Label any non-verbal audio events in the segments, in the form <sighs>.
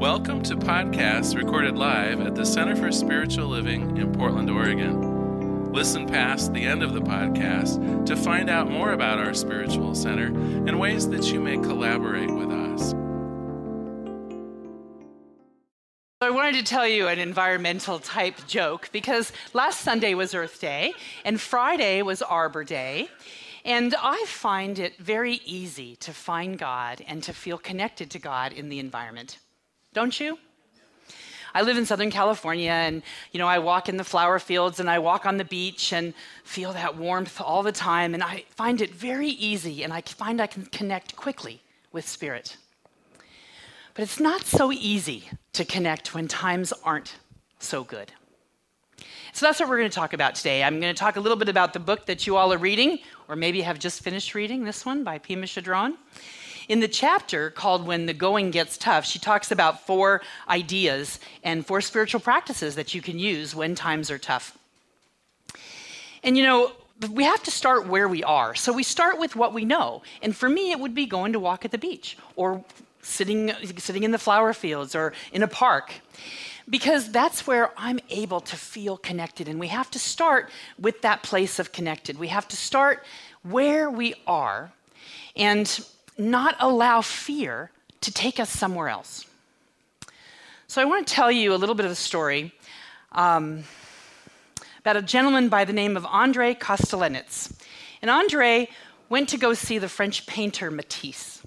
Welcome to podcasts recorded live at the Center for Spiritual Living in Portland, Oregon. Listen past the end of the podcast to find out more about our spiritual center and ways that you may collaborate with us. I wanted to tell you an environmental type joke because last Sunday was Earth Day and Friday was Arbor Day. And I find it very easy to find God and to feel connected to God in the environment. Don't you? I live in Southern California and you know I walk in the flower fields and I walk on the beach and feel that warmth all the time and I find it very easy and I find I can connect quickly with spirit. But it's not so easy to connect when times aren't so good. So that's what we're going to talk about today. I'm going to talk a little bit about the book that you all are reading, or maybe have just finished reading this one by Pema Chodron. In the chapter called When the Going Gets Tough, she talks about four ideas and four spiritual practices that you can use when times are tough. And you know, we have to start where we are. So we start with what we know. And for me, it would be going to walk at the beach or sitting, sitting in the flower fields or in a park because that's where I'm able to feel connected. And we have to start with that place of connected. We have to start where we are and not allow fear to take us somewhere else. So I want to tell you a little bit of a story um, about a gentleman by the name of Andre Kostelanetz. And Andre went to go see the French painter Matisse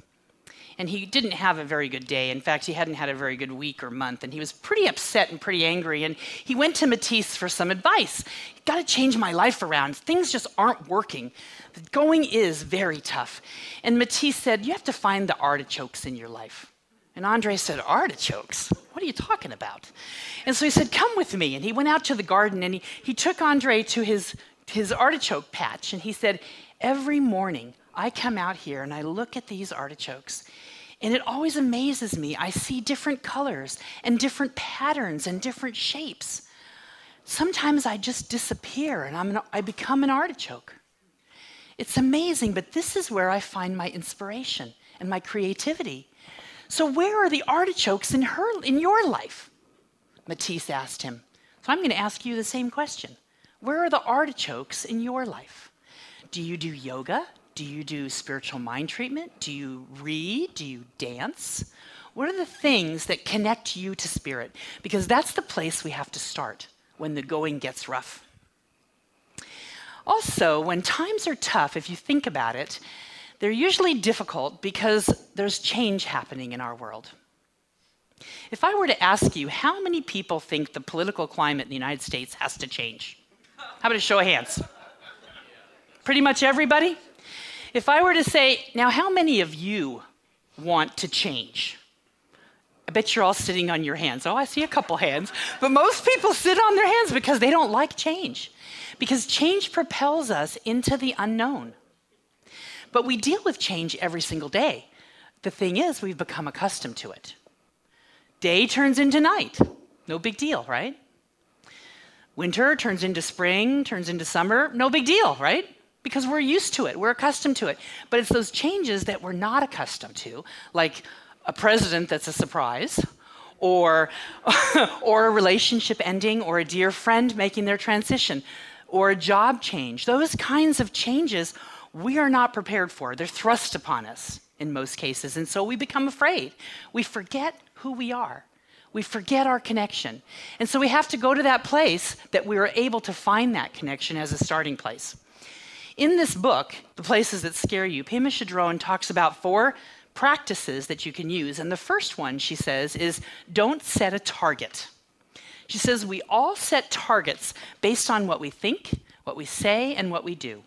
and he didn't have a very good day. In fact, he hadn't had a very good week or month, and he was pretty upset and pretty angry. And he went to Matisse for some advice. Got to change my life around. Things just aren't working. The going is very tough. And Matisse said, You have to find the artichokes in your life. And Andre said, Artichokes? What are you talking about? And so he said, Come with me. And he went out to the garden and he, he took Andre to his, his artichoke patch and he said, Every morning I come out here and I look at these artichokes and it always amazes me. I see different colors and different patterns and different shapes. Sometimes I just disappear and an, I become an artichoke. It's amazing, but this is where I find my inspiration and my creativity. So, where are the artichokes in, her, in your life? Matisse asked him. So, I'm going to ask you the same question Where are the artichokes in your life? Do you do yoga? Do you do spiritual mind treatment? Do you read? Do you dance? What are the things that connect you to spirit? Because that's the place we have to start when the going gets rough. Also, when times are tough, if you think about it, they're usually difficult because there's change happening in our world. If I were to ask you, how many people think the political climate in the United States has to change? How about a show of hands? Pretty much everybody? If I were to say, now, how many of you want to change? I bet you're all sitting on your hands. Oh, I see a couple hands. But most people sit on their hands because they don't like change, because change propels us into the unknown. But we deal with change every single day. The thing is, we've become accustomed to it. Day turns into night. No big deal, right? Winter turns into spring, turns into summer. No big deal, right? Because we're used to it, we're accustomed to it. But it's those changes that we're not accustomed to, like a president that's a surprise, or, <laughs> or a relationship ending, or a dear friend making their transition, or a job change. Those kinds of changes we are not prepared for. They're thrust upon us in most cases, and so we become afraid. We forget who we are. We forget our connection. And so we have to go to that place that we are able to find that connection as a starting place. In this book, The Places That Scare You, Pema Chodron talks about four practices that you can use. And the first one, she says, is don't set a target. She says, we all set targets based on what we think, what we say, and what we do.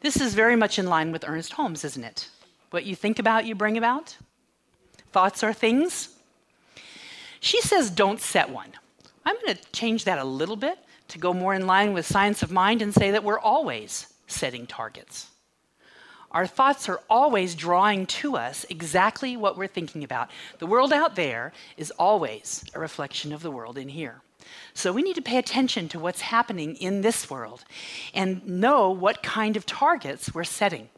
This is very much in line with Ernest Holmes, isn't it? What you think about, you bring about. Thoughts are things. She says, don't set one. I'm going to change that a little bit to go more in line with science of mind and say that we're always setting targets. Our thoughts are always drawing to us exactly what we're thinking about. The world out there is always a reflection of the world in here. So we need to pay attention to what's happening in this world and know what kind of targets we're setting.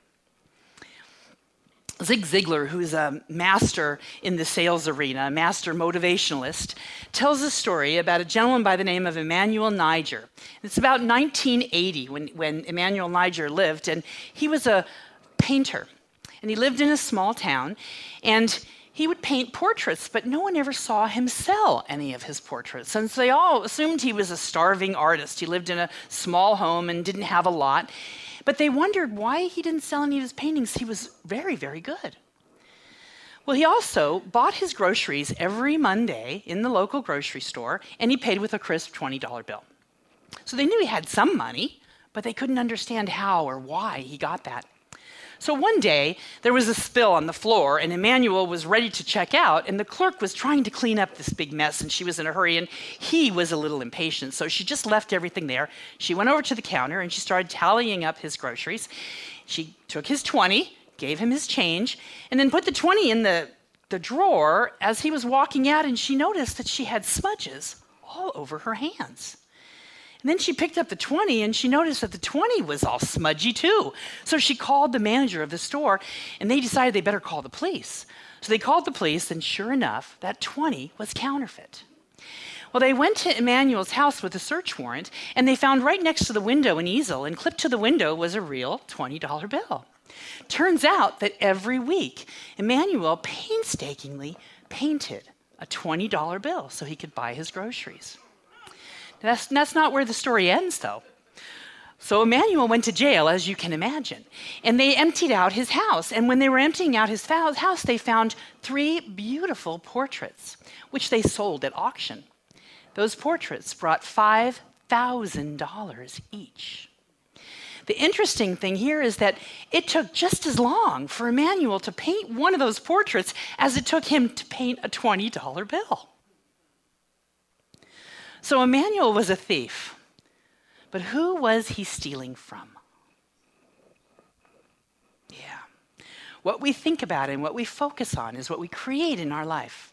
Zig Ziglar, who's a master in the sales arena, a master motivationalist, tells a story about a gentleman by the name of Emanuel Ninger. It's about 1980 when, when Emanuel Ninger lived, and he was a painter. And he lived in a small town, and he would paint portraits, but no one ever saw him sell any of his portraits. Since they all assumed he was a starving artist. He lived in a small home and didn't have a lot. But they wondered why he didn't sell any of his paintings. He was very, very good. Well, he also bought his groceries every Monday in the local grocery store, and he paid with a crisp $20 bill. So they knew he had some money, but they couldn't understand how or why he got that. So one day, there was a spill on the floor, and Emmanuel was ready to check out, and the clerk was trying to clean up this big mess, and she was in a hurry, and he was a little impatient. So she just left everything there. She went over to the counter, and she started tallying up his groceries. She took his 20, gave him his change, and then put the 20 in the, the drawer as he was walking out, and she noticed that she had smudges all over her hands. And then she picked up the 20 and she noticed that the 20 was all smudgy too. So she called the manager of the store and they decided they better call the police. So they called the police and sure enough, that 20 was counterfeit. Well, they went to Emmanuel's house with a search warrant and they found right next to the window an easel and clipped to the window was a real $20 bill. Turns out that every week, Emmanuel painstakingly painted a $20 bill so he could buy his groceries. That's, that's not where the story ends, though. So Emmanuel went to jail, as you can imagine, and they emptied out his house. And when they were emptying out his house, they found three beautiful portraits, which they sold at auction. Those portraits brought $5,000 each. The interesting thing here is that it took just as long for Emmanuel to paint one of those portraits as it took him to paint a $20 bill. So Emmanuel was a thief. But who was he stealing from? Yeah. What we think about and what we focus on is what we create in our life.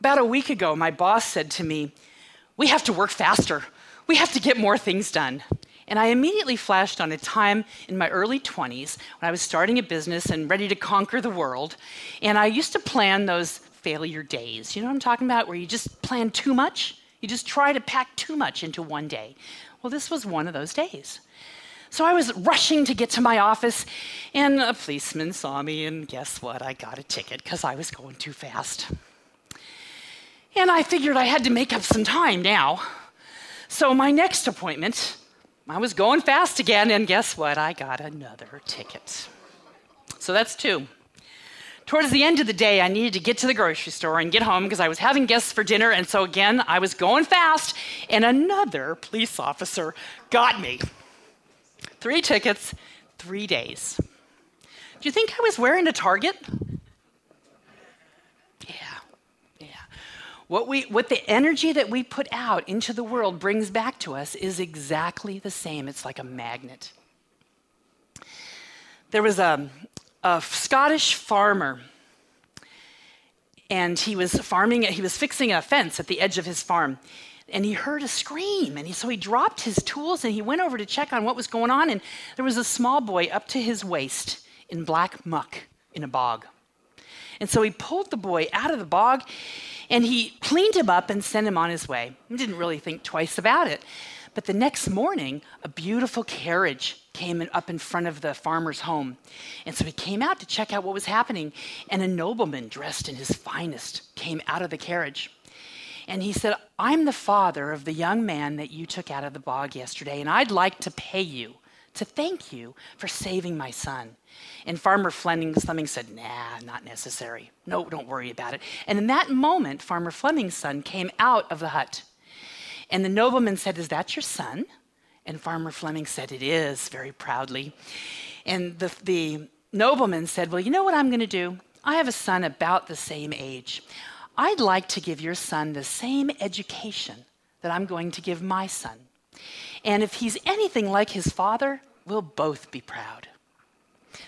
About a week ago, my boss said to me, We have to work faster. We have to get more things done. And I immediately flashed on a time in my early 20s when I was starting a business and ready to conquer the world. And I used to plan those failure days. You know what I'm talking about? Where you just plan too much? You just try to pack too much into one day. Well, this was one of those days. So I was rushing to get to my office, and a policeman saw me, and guess what? I got a ticket because I was going too fast. And I figured I had to make up some time now. So my next appointment, I was going fast again, and guess what? I got another ticket. So that's two. Towards the end of the day, I needed to get to the grocery store and get home because I was having guests for dinner. And so, again, I was going fast, and another police officer got me. Three tickets, three days. Do you think I was wearing a target? Yeah, yeah. What, we, what the energy that we put out into the world brings back to us is exactly the same. It's like a magnet. There was a, a Scottish farmer. And he was farming he was fixing a fence at the edge of his farm. And he heard a scream and he, so he dropped his tools and he went over to check on what was going on and there was a small boy up to his waist in black muck in a bog. And so he pulled the boy out of the bog and he cleaned him up and sent him on his way. He didn't really think twice about it but the next morning a beautiful carriage came up in front of the farmer's home. And so he came out to check out what was happening. And a nobleman dressed in his finest came out of the carriage. And he said, I'm the father of the young man that you took out of the bog yesterday, and I'd like to pay you to thank you for saving my son. And Farmer Fleming, Fleming said, Nah, not necessary. No, don't worry about it. And in that moment, Farmer Fleming's son came out of the hut. And the nobleman said, Is that your son? And Farmer Fleming said, It is, very proudly. And the, the nobleman said, Well, you know what I'm going to do? I have a son about the same age. I'd like to give your son the same education that I'm going to give my son. And if he's anything like his father, we'll both be proud.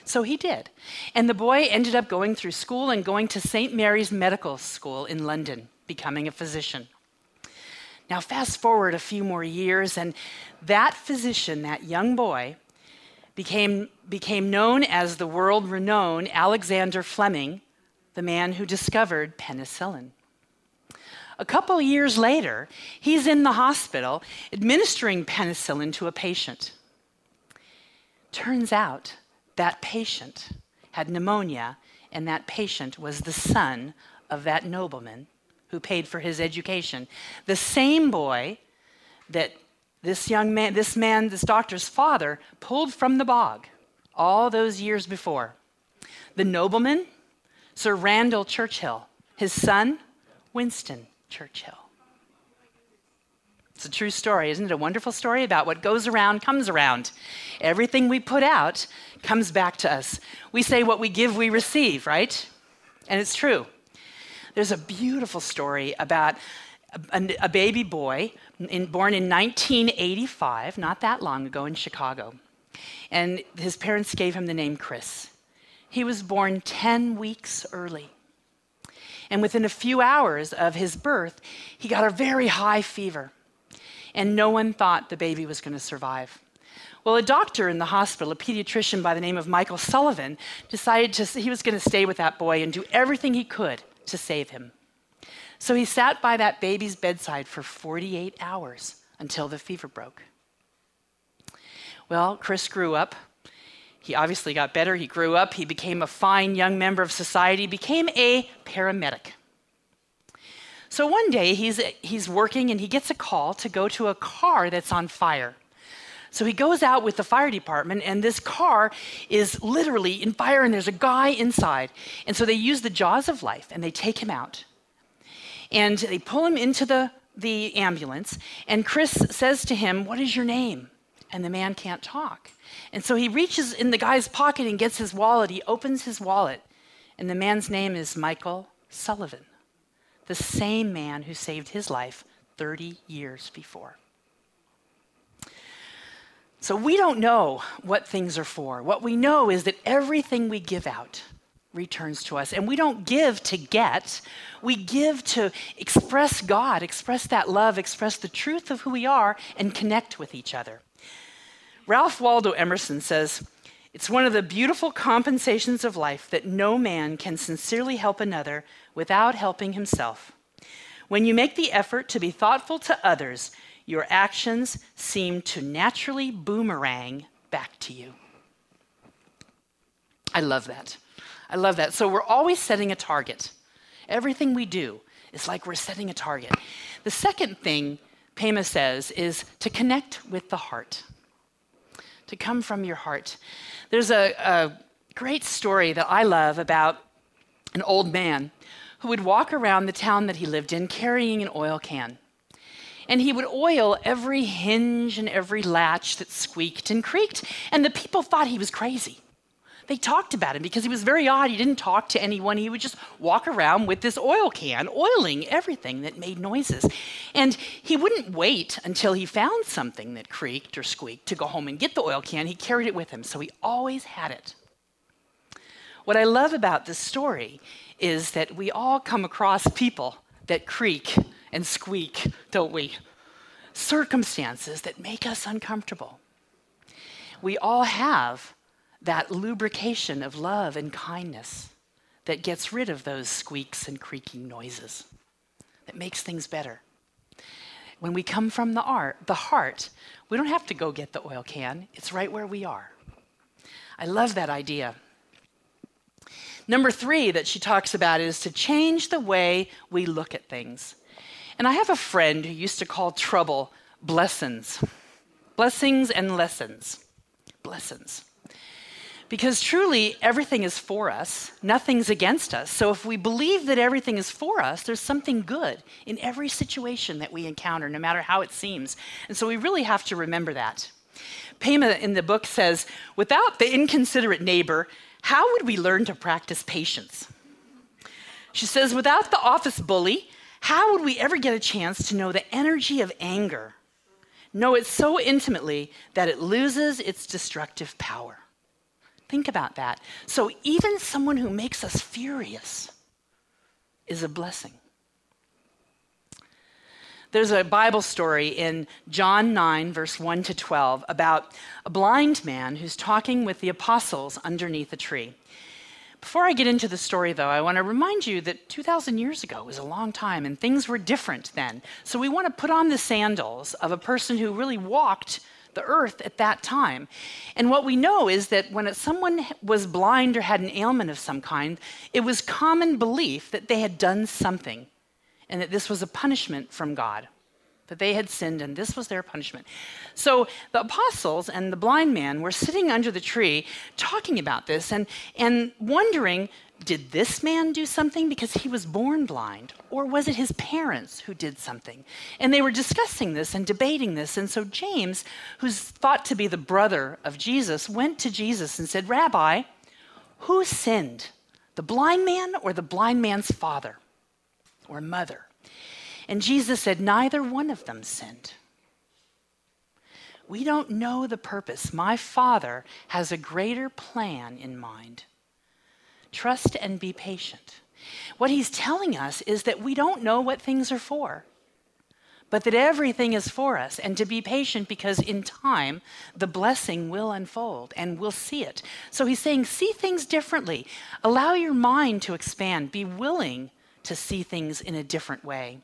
So he did. And the boy ended up going through school and going to St. Mary's Medical School in London, becoming a physician. Now, fast forward a few more years, and that physician, that young boy, became, became known as the world renowned Alexander Fleming, the man who discovered penicillin. A couple years later, he's in the hospital administering penicillin to a patient. Turns out that patient had pneumonia, and that patient was the son of that nobleman who paid for his education. The same boy that this young man, this man, this doctor's father, pulled from the bog all those years before. The nobleman, Sir Randolph Churchill, his son, Winston Churchill. It's a true story. Isn't it a wonderful story about what goes around comes around? Everything we put out comes back to us. We say what we give, we receive, right? And it's true. There's a beautiful story about a, a baby boy in, born in 1985, not that long ago in Chicago. And his parents gave him the name Chris. He was born 10 weeks early. And within a few hours of his birth, he got a very high fever. And no one thought the baby was going to survive. Well, a doctor in the hospital, a pediatrician by the name of Michael Sullivan, decided to, he was going to stay with that boy and do everything he could to save him. So he sat by that baby's bedside for 48 hours until the fever broke. Well, Chris grew up. He obviously got better. He grew up. He became a fine young member of society, became a paramedic. So one day he's, he's working and he gets a call to go to a car that's on fire. So he goes out with the fire department, and this car is literally in fire, and there's a guy inside. And so they use the jaws of life and they take him out. And they pull him into the, the ambulance, and Chris says to him, What is your name? And the man can't talk. And so he reaches in the guy's pocket and gets his wallet. He opens his wallet, and the man's name is Michael Sullivan, the same man who saved his life 30 years before. So we don't know what things are for. What we know is that everything we give out returns to us. And we don't give to get, we give to express God, express that love, express the truth of who we are, and connect with each other. Ralph Waldo Emerson says, It's one of the beautiful compensations of life that no man can sincerely help another without helping himself. When you make the effort to be thoughtful to others, your actions seem to naturally boomerang back to you. I love that. I love that. So we're always setting a target. Everything we do is like we're setting a target. The second thing Pema says is to connect with the heart, to come from your heart. There's a, a great story that I love about an old man who would walk around the town that he lived in carrying an oil can. And he would oil every hinge and every latch that squeaked and creaked, and the people thought he was crazy they talked about him because he was very odd. He didn't talk to anyone. He would just walk around with this oil can, oiling everything that made noises. And he wouldn't wait until he found something that creaked or squeaked to go home and get the oil can. He carried it with him, so he always had it. What I love about this story is that we all come across people that creak and squeak, don't we? Circumstances that make us uncomfortable. We all have that lubrication of love and kindness that gets rid of those squeaks and creaking noises, that makes things better. When we come from the, art, the heart, we don't have to go get the oil can, it's right where we are. I love that idea. Number three that she talks about is to change the way we look at things. And I have a friend who used to call trouble blessings. Blessings and lessons. Blessings. Because truly, everything is for us, nothing's against us. So if we believe that everything is for us, there's something good in every situation that we encounter, no matter how it seems. And so we really have to remember that. Pema in the book says, without the inconsiderate neighbor, how would we learn to practice patience? She says, without the office bully, how would we ever get a chance to know the energy of anger? Know it so intimately that it loses its destructive power. Think about that. So even someone who makes us furious is a blessing. There's a Bible story in John 9, verse 1 to 12, about a blind man who's talking with the apostles underneath a tree. Before I get into the story, though, I want to remind you that 2,000 years ago was a long time and things were different then. So we want to put on the sandals of a person who really walked the earth at that time. And what we know is that when someone was blind or had an ailment of some kind, it was common belief that they had done something and that this was a punishment from God, that they had sinned and this was their punishment. So the apostles and the blind man were sitting under the tree talking about this and, and wondering did this man do something because he was born blind? Or was it his parents who did something? And they were discussing this and debating this. And so James, who's thought to be the brother of Jesus, went to Jesus and said, Rabbi, who sinned, the blind man or the blind man's father? Or mother. And Jesus said, Neither one of them sinned. We don't know the purpose. My Father has a greater plan in mind. Trust and be patient. What he's telling us is that we don't know what things are for, but that everything is for us, and to be patient because in time the blessing will unfold and we'll see it. So he's saying, see things differently, allow your mind to expand, be willing to see things in a different way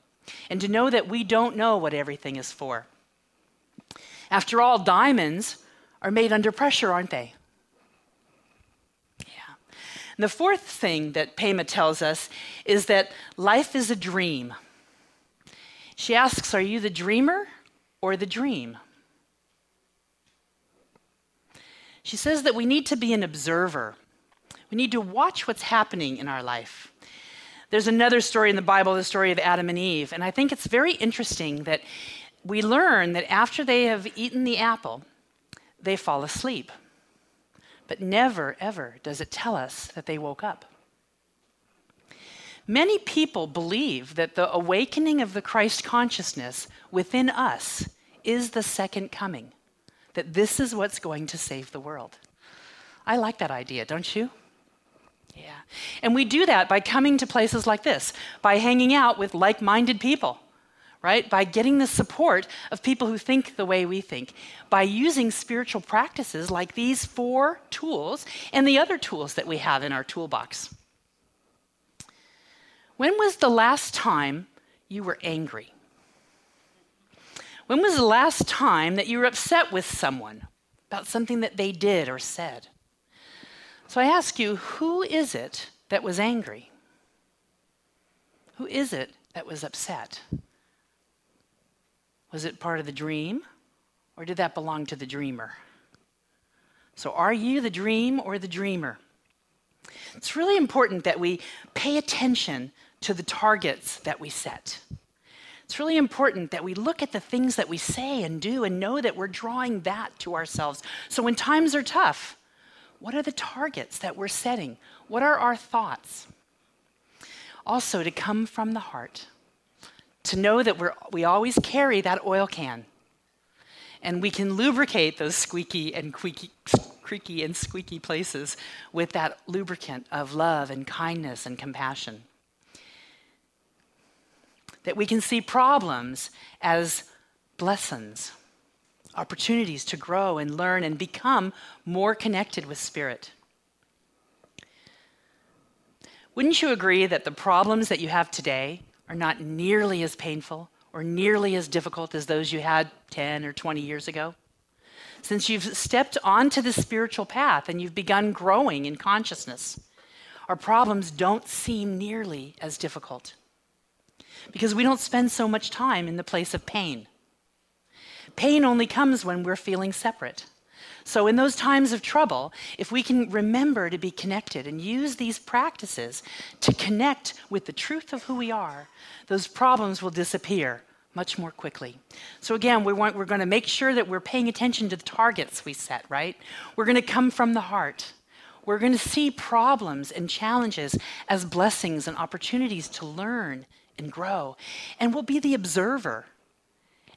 and to know that we don't know what everything is for. After all, diamonds are made under pressure, aren't they? Yeah. And the fourth thing that Pema tells us is that life is a dream. She asks, Are you the dreamer or the dream? She says that we need to be an observer. We need to watch what's happening in our life. There's another story in the Bible, the story of Adam and Eve, and I think it's very interesting that we learn that after they have eaten the apple, they fall asleep. But never, ever does it tell us that they woke up. Many people believe that the awakening of the Christ consciousness within us is the second coming, that this is what's going to save the world. I like that idea, don't you? Yeah. And we do that by coming to places like this, by hanging out with like minded people, right? By getting the support of people who think the way we think, by using spiritual practices like these four tools and the other tools that we have in our toolbox. When was the last time you were angry? When was the last time that you were upset with someone about something that they did or said? So I ask you, who is it that was angry? Who is it that was upset? Was it part of the dream, or did that belong to the dreamer? So, are you the dream or the dreamer? It's really important that we pay attention to the targets that we set. It's really important that we look at the things that we say and do and know that we're drawing that to ourselves. So, when times are tough, what are the targets that we're setting? What are our thoughts? Also, to come from the heart, to know that we're, we always carry that oil can, and we can lubricate those squeaky and creaky, creaky and squeaky places with that lubricant of love and kindness and compassion. That we can see problems as blessings opportunities to grow and learn and become more connected with Spirit. Wouldn't you agree that the problems that you have today are not nearly as painful or nearly as difficult as those you had 10 or 20 years ago? Since you've stepped onto the spiritual path and you've begun growing in consciousness, our problems don't seem nearly as difficult because we don't spend so much time in the place of pain. Pain only comes when we're feeling separate. So, in those times of trouble, if we can remember to be connected and use these practices to connect with the truth of who we are, those problems will disappear much more quickly. So, again, we want, we're going to make sure that we're paying attention to the targets we set, right? We're going to come from the heart. We're going to see problems and challenges as blessings and opportunities to learn and grow. And we'll be the observer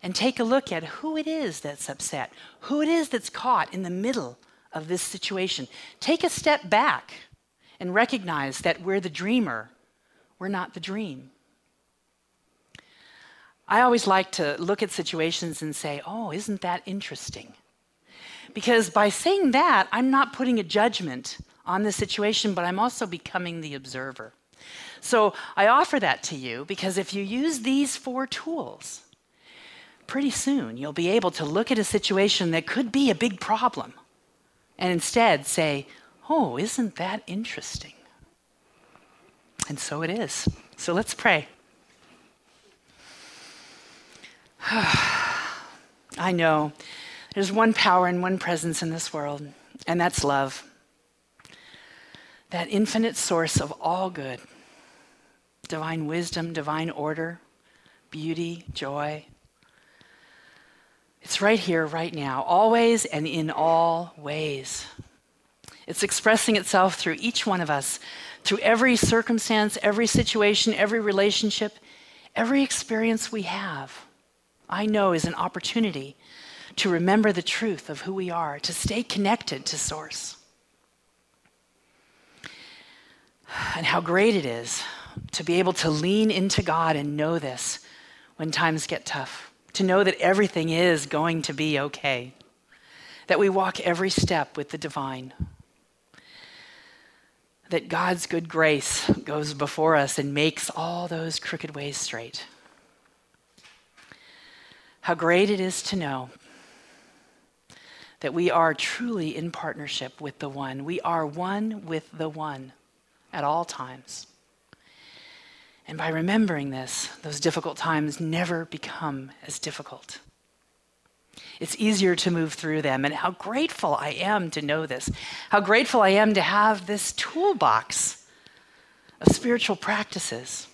and take a look at who it is that's upset, who it is that's caught in the middle of this situation. Take a step back and recognize that we're the dreamer, we're not the dream. I always like to look at situations and say, oh, isn't that interesting? Because by saying that, I'm not putting a judgment on the situation, but I'm also becoming the observer. So I offer that to you because if you use these four tools, pretty soon you'll be able to look at a situation that could be a big problem and instead say, oh, isn't that interesting? And so it is. So let's pray. <sighs> I know there's one power and one presence in this world, and that's love. That infinite source of all good, divine wisdom, divine order, beauty, joy. It's right here, right now, always and in all ways. It's expressing itself through each one of us, through every circumstance, every situation, every relationship, every experience we have. I know is an opportunity to remember the truth of who we are, to stay connected to Source. And how great it is to be able to lean into God and know this when times get tough, to know that everything is going to be okay, that we walk every step with the divine, that God's good grace goes before us and makes all those crooked ways straight. How great it is to know that we are truly in partnership with the one. We are one with the one at all times. And by remembering this, those difficult times never become as difficult. It's easier to move through them. And how grateful I am to know this. How grateful I am to have this toolbox of spiritual practices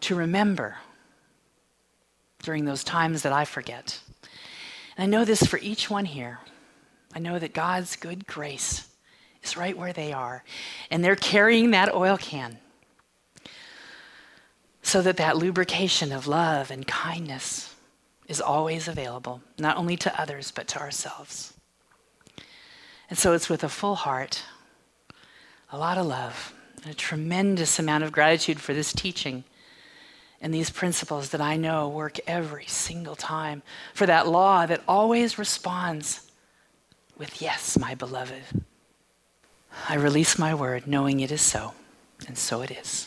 to remember during those times that I forget. And I know this for each one here. I know that God's good grace is right where they are, and they're carrying that oil can so that that lubrication of love and kindness is always available, not only to others, but to ourselves. And so it's with a full heart, a lot of love, and a tremendous amount of gratitude for this teaching and these principles that I know work every single time, for that law that always responds with, Yes, my beloved. I release my word knowing it is so, and so it is.